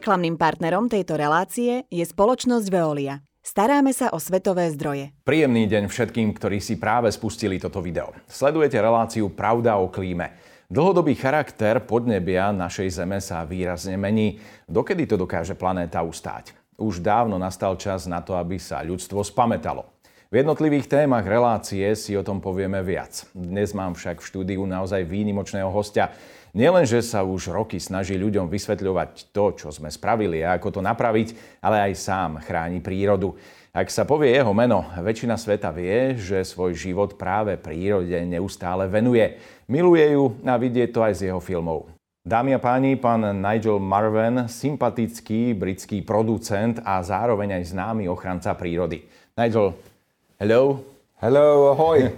Reklamným partnerom tejto relácie je spoločnosť Veolia. Staráme sa o svetové zdroje. Príjemný deň všetkým, ktorí si práve spustili toto video. Sledujete reláciu Pravda o klíme. Dlhodobý charakter podnebia našej Zeme sa výrazne mení. Dokedy to dokáže planéta ustáť? Už dávno nastal čas na to, aby sa ľudstvo spametalo. V jednotlivých témach relácie si o tom povieme viac. Dnes mám však v štúdiu naozaj výnimočného hostia. Nielen, že sa už roky snaží ľuďom vysvetľovať to, čo sme spravili a ako to napraviť, ale aj sám chráni prírodu. Ak sa povie jeho meno, väčšina sveta vie, že svoj život práve prírode neustále venuje. Miluje ju a vidie to aj z jeho filmov. Dámy a páni, pán Nigel Marven, sympatický britský producent a zároveň aj známy ochranca prírody. Nigel, Hello. Hello, ahoj.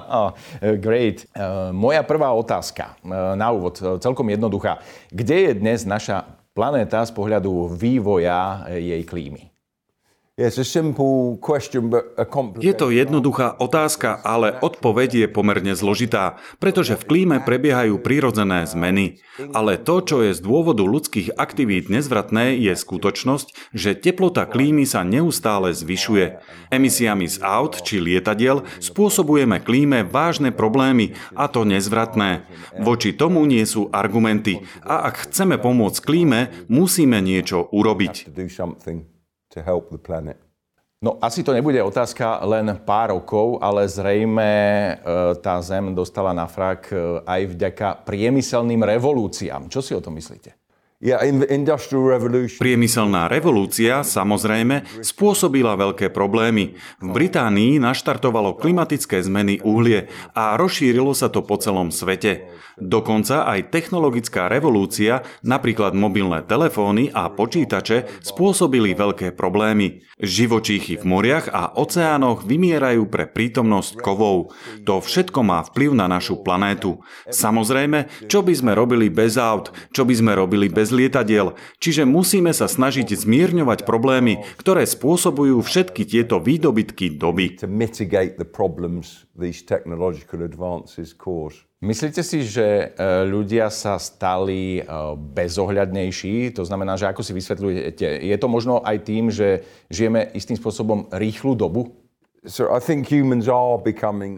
Great. Uh, moja prvá otázka uh, na úvod, celkom jednoduchá. Kde je dnes naša planéta z pohľadu vývoja jej klímy? Je to jednoduchá otázka, ale odpoveď je pomerne zložitá, pretože v klíme prebiehajú prírodzené zmeny. Ale to, čo je z dôvodu ľudských aktivít nezvratné, je skutočnosť, že teplota klímy sa neustále zvyšuje. Emisiami z aut či lietadiel spôsobujeme klíme vážne problémy, a to nezvratné. Voči tomu nie sú argumenty. A ak chceme pomôcť klíme, musíme niečo urobiť to help the planet. No asi to nebude otázka len pár rokov, ale zrejme e, tá Zem dostala na frak e, aj vďaka priemyselným revolúciám. Čo si o tom myslíte? Priemyselná revolúcia samozrejme spôsobila veľké problémy. V Británii naštartovalo klimatické zmeny uhlie a rozšírilo sa to po celom svete. Dokonca aj technologická revolúcia, napríklad mobilné telefóny a počítače, spôsobili veľké problémy. Živočíchy v moriach a oceánoch vymierajú pre prítomnosť kovov. To všetko má vplyv na našu planétu. Samozrejme, čo by sme robili bez aut, čo by sme robili bez lietadiel, čiže musíme sa snažiť zmierňovať problémy, ktoré spôsobujú všetky tieto výdobytky doby. Myslíte si, že e, ľudia sa stali e, bezohľadnejší? To znamená, že ako si vysvetľujete, je to možno aj tým, že žijeme istým spôsobom rýchlu dobu?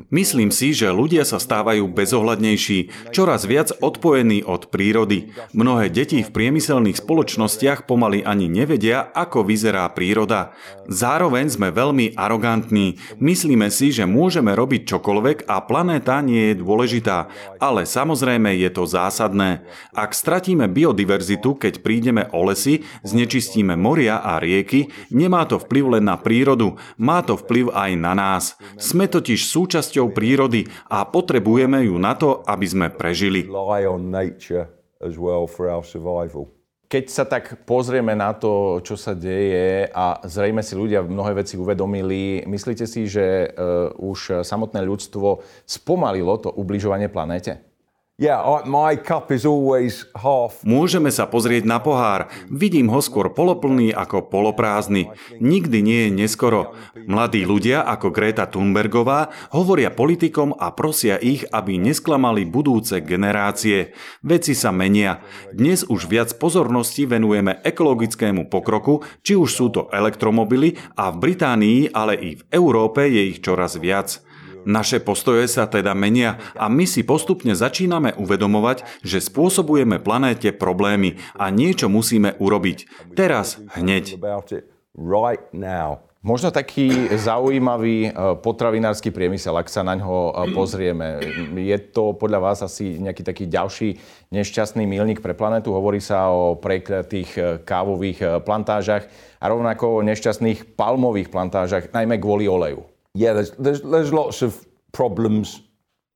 Myslím si, že ľudia sa stávajú bezohľadnejší, čoraz viac odpojení od prírody. Mnohé deti v priemyselných spoločnostiach pomaly ani nevedia, ako vyzerá príroda. Zároveň sme veľmi arogantní. Myslíme si, že môžeme robiť čokoľvek a planéta nie je dôležitá. Ale samozrejme je to zásadné. Ak stratíme biodiverzitu, keď prídeme o lesy, znečistíme moria a rieky, nemá to vplyv len na prírodu, má to vplyv aj na nás. Sme totiž súčasťou prírody a potrebujeme ju na to, aby sme prežili. Keď sa tak pozrieme na to, čo sa deje a zrejme si ľudia mnohé veci uvedomili, myslíte si, že uh, už samotné ľudstvo spomalilo to ubližovanie planéte? Môžeme sa pozrieť na pohár. Vidím ho skôr poloplný ako poloprázdny. Nikdy nie je neskoro. Mladí ľudia ako Greta Thunbergová hovoria politikom a prosia ich, aby nesklamali budúce generácie. Veci sa menia. Dnes už viac pozornosti venujeme ekologickému pokroku, či už sú to elektromobily a v Británii, ale i v Európe je ich čoraz viac. Naše postoje sa teda menia a my si postupne začíname uvedomovať, že spôsobujeme planéte problémy a niečo musíme urobiť. Teraz, hneď. Možno taký zaujímavý e, potravinársky priemysel, ak sa na ňo e, pozrieme. Je to podľa vás asi nejaký taký ďalší nešťastný milník pre planetu? Hovorí sa o prekletých e, kávových plantážach a rovnako o nešťastných palmových plantážach, najmä kvôli oleju yeah, there's, there's, there's lots of problems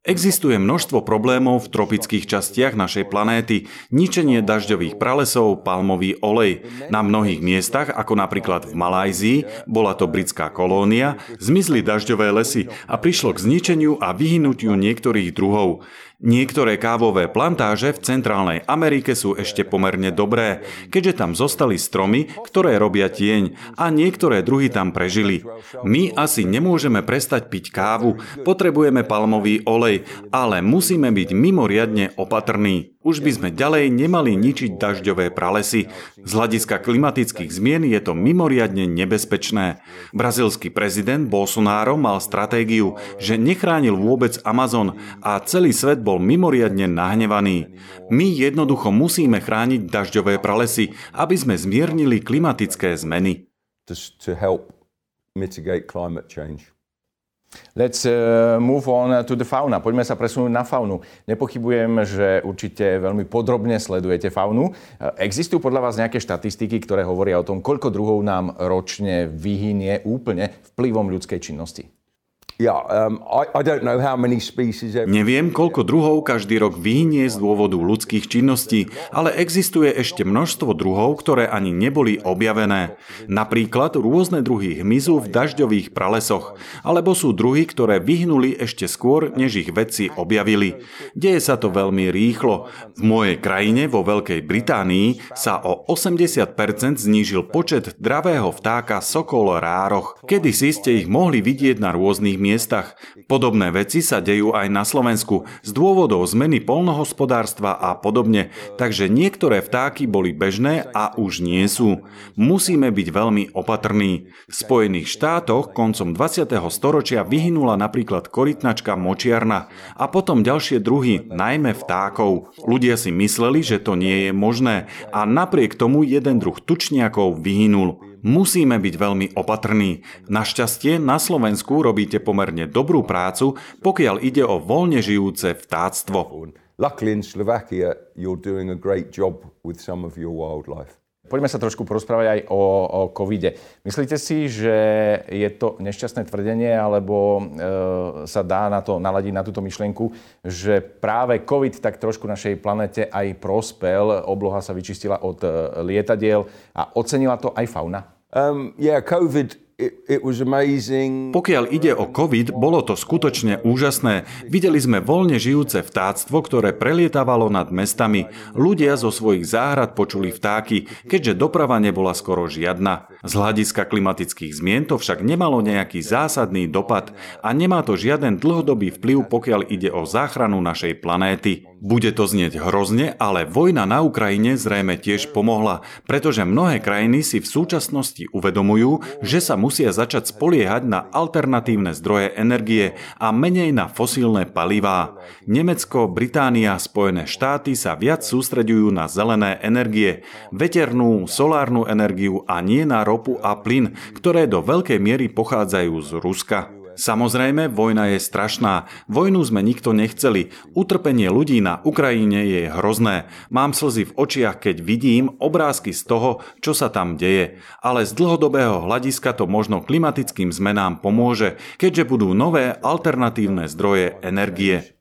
Existuje množstvo problémov v tropických častiach našej planéty. Ničenie dažďových pralesov, palmový olej. Na mnohých miestach, ako napríklad v Malajzii, bola to britská kolónia, zmizli dažďové lesy a prišlo k zničeniu a vyhnutiu niektorých druhov. Niektoré kávové plantáže v Centrálnej Amerike sú ešte pomerne dobré, keďže tam zostali stromy, ktoré robia tieň a niektoré druhy tam prežili. My asi nemôžeme prestať piť kávu, potrebujeme palmový olej, ale musíme byť mimoriadne opatrní. Už by sme ďalej nemali ničiť dažďové pralesy. Z hľadiska klimatických zmien je to mimoriadne nebezpečné. Brazilský prezident Bolsonaro mal stratégiu, že nechránil vôbec Amazon a celý svet bol mimoriadne nahnevaný. My jednoducho musíme chrániť dažďové pralesy, aby sme zmiernili klimatické zmeny. Let's uh, move on to the fauna. Poďme sa presunúť na faunu. Nepochybujem, že určite veľmi podrobne sledujete faunu. Uh, existujú podľa vás nejaké štatistiky, ktoré hovoria o tom, koľko druhov nám ročne vyhynie úplne vplyvom ľudskej činnosti? Neviem, koľko druhov každý rok vyhynie z dôvodu ľudských činností, ale existuje ešte množstvo druhov, ktoré ani neboli objavené. Napríklad rôzne druhy hmyzu v dažďových pralesoch, alebo sú druhy, ktoré vyhnuli ešte skôr, než ich vedci objavili. Deje sa to veľmi rýchlo. V mojej krajine, vo Veľkej Británii, sa o 80% znížil počet dravého vtáka sokol rároch. Kedysi ste ich mohli vidieť na rôznych miestach. Podobné veci sa dejú aj na Slovensku z dôvodov zmeny polnohospodárstva a podobne, takže niektoré vtáky boli bežné a už nie sú. Musíme byť veľmi opatrní. V Spojených štátoch koncom 20. storočia vyhynula napríklad korytnačka močiarna a potom ďalšie druhy, najmä vtákov. Ľudia si mysleli, že to nie je možné a napriek tomu jeden druh tučniakov vyhynul musíme byť veľmi opatrní. Našťastie na Slovensku robíte pomerne dobrú prácu, pokiaľ ide o voľne žijúce vtáctvo. Luckily in Slovakia, you're doing a great job with some of your wildlife. Poďme sa trošku porozprávať aj o, o covide. Myslíte si, že je to nešťastné tvrdenie, alebo e, sa dá na to naladiť na túto myšlienku, že práve covid tak trošku našej planete aj prospel, obloha sa vyčistila od e, lietadiel a ocenila to aj fauna? Um, yeah, COVID pokiaľ ide o COVID, bolo to skutočne úžasné. Videli sme voľne žijúce vtáctvo, ktoré prelietávalo nad mestami. Ľudia zo svojich záhrad počuli vtáky, keďže doprava nebola skoro žiadna. Z hľadiska klimatických zmien to však nemalo nejaký zásadný dopad a nemá to žiaden dlhodobý vplyv, pokiaľ ide o záchranu našej planéty. Bude to znieť hrozne, ale vojna na Ukrajine zrejme tiež pomohla, pretože mnohé krajiny si v súčasnosti uvedomujú, že sa musia začať spoliehať na alternatívne zdroje energie a menej na fosílne palivá. Nemecko, Británia, Spojené štáty sa viac sústreďujú na zelené energie, veternú, solárnu energiu a nie na ropu a plyn, ktoré do veľkej miery pochádzajú z Ruska. Samozrejme, vojna je strašná. Vojnu sme nikto nechceli. Utrpenie ľudí na Ukrajine je hrozné. Mám slzy v očiach, keď vidím obrázky z toho, čo sa tam deje. Ale z dlhodobého hľadiska to možno klimatickým zmenám pomôže, keďže budú nové alternatívne zdroje energie.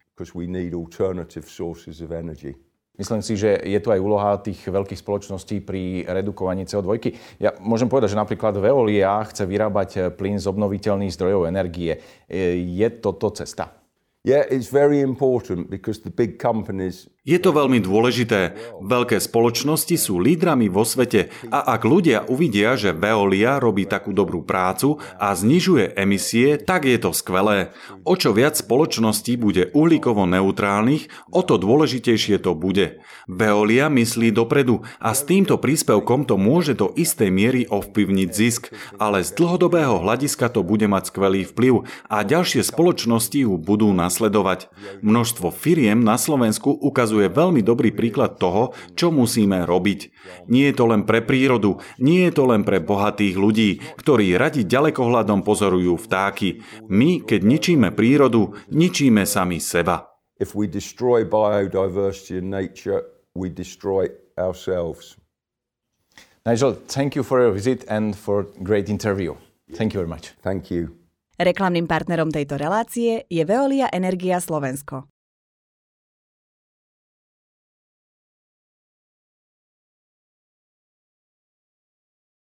Myslím si, že je tu aj úloha tých veľkých spoločností pri redukovaní CO2. Ja môžem povedať, že napríklad Veolia chce vyrábať plyn z obnoviteľných zdrojov energie. Je toto cesta? Yeah, it's very important because the big companies je to veľmi dôležité. Veľké spoločnosti sú lídrami vo svete a ak ľudia uvidia, že Veolia robí takú dobrú prácu a znižuje emisie, tak je to skvelé. O čo viac spoločností bude uhlíkovo neutrálnych, o to dôležitejšie to bude. Veolia myslí dopredu a s týmto príspevkom to môže do istej miery ovplyvniť zisk, ale z dlhodobého hľadiska to bude mať skvelý vplyv a ďalšie spoločnosti ju budú nasledovať. Množstvo firiem na Slovensku ukazuje ukazuje veľmi dobrý príklad toho, čo musíme robiť. Nie je to len pre prírodu, nie je to len pre bohatých ľudí, ktorí radi ďalekohľadom pozorujú vtáky. My, keď ničíme prírodu, ničíme sami seba. If we destroy biodiversity in nature, we destroy ourselves. Nigel, thank you for your visit and for great interview. Thank you very much. Thank you. Reklamným partnerom tejto relácie je Veolia Energia Slovensko.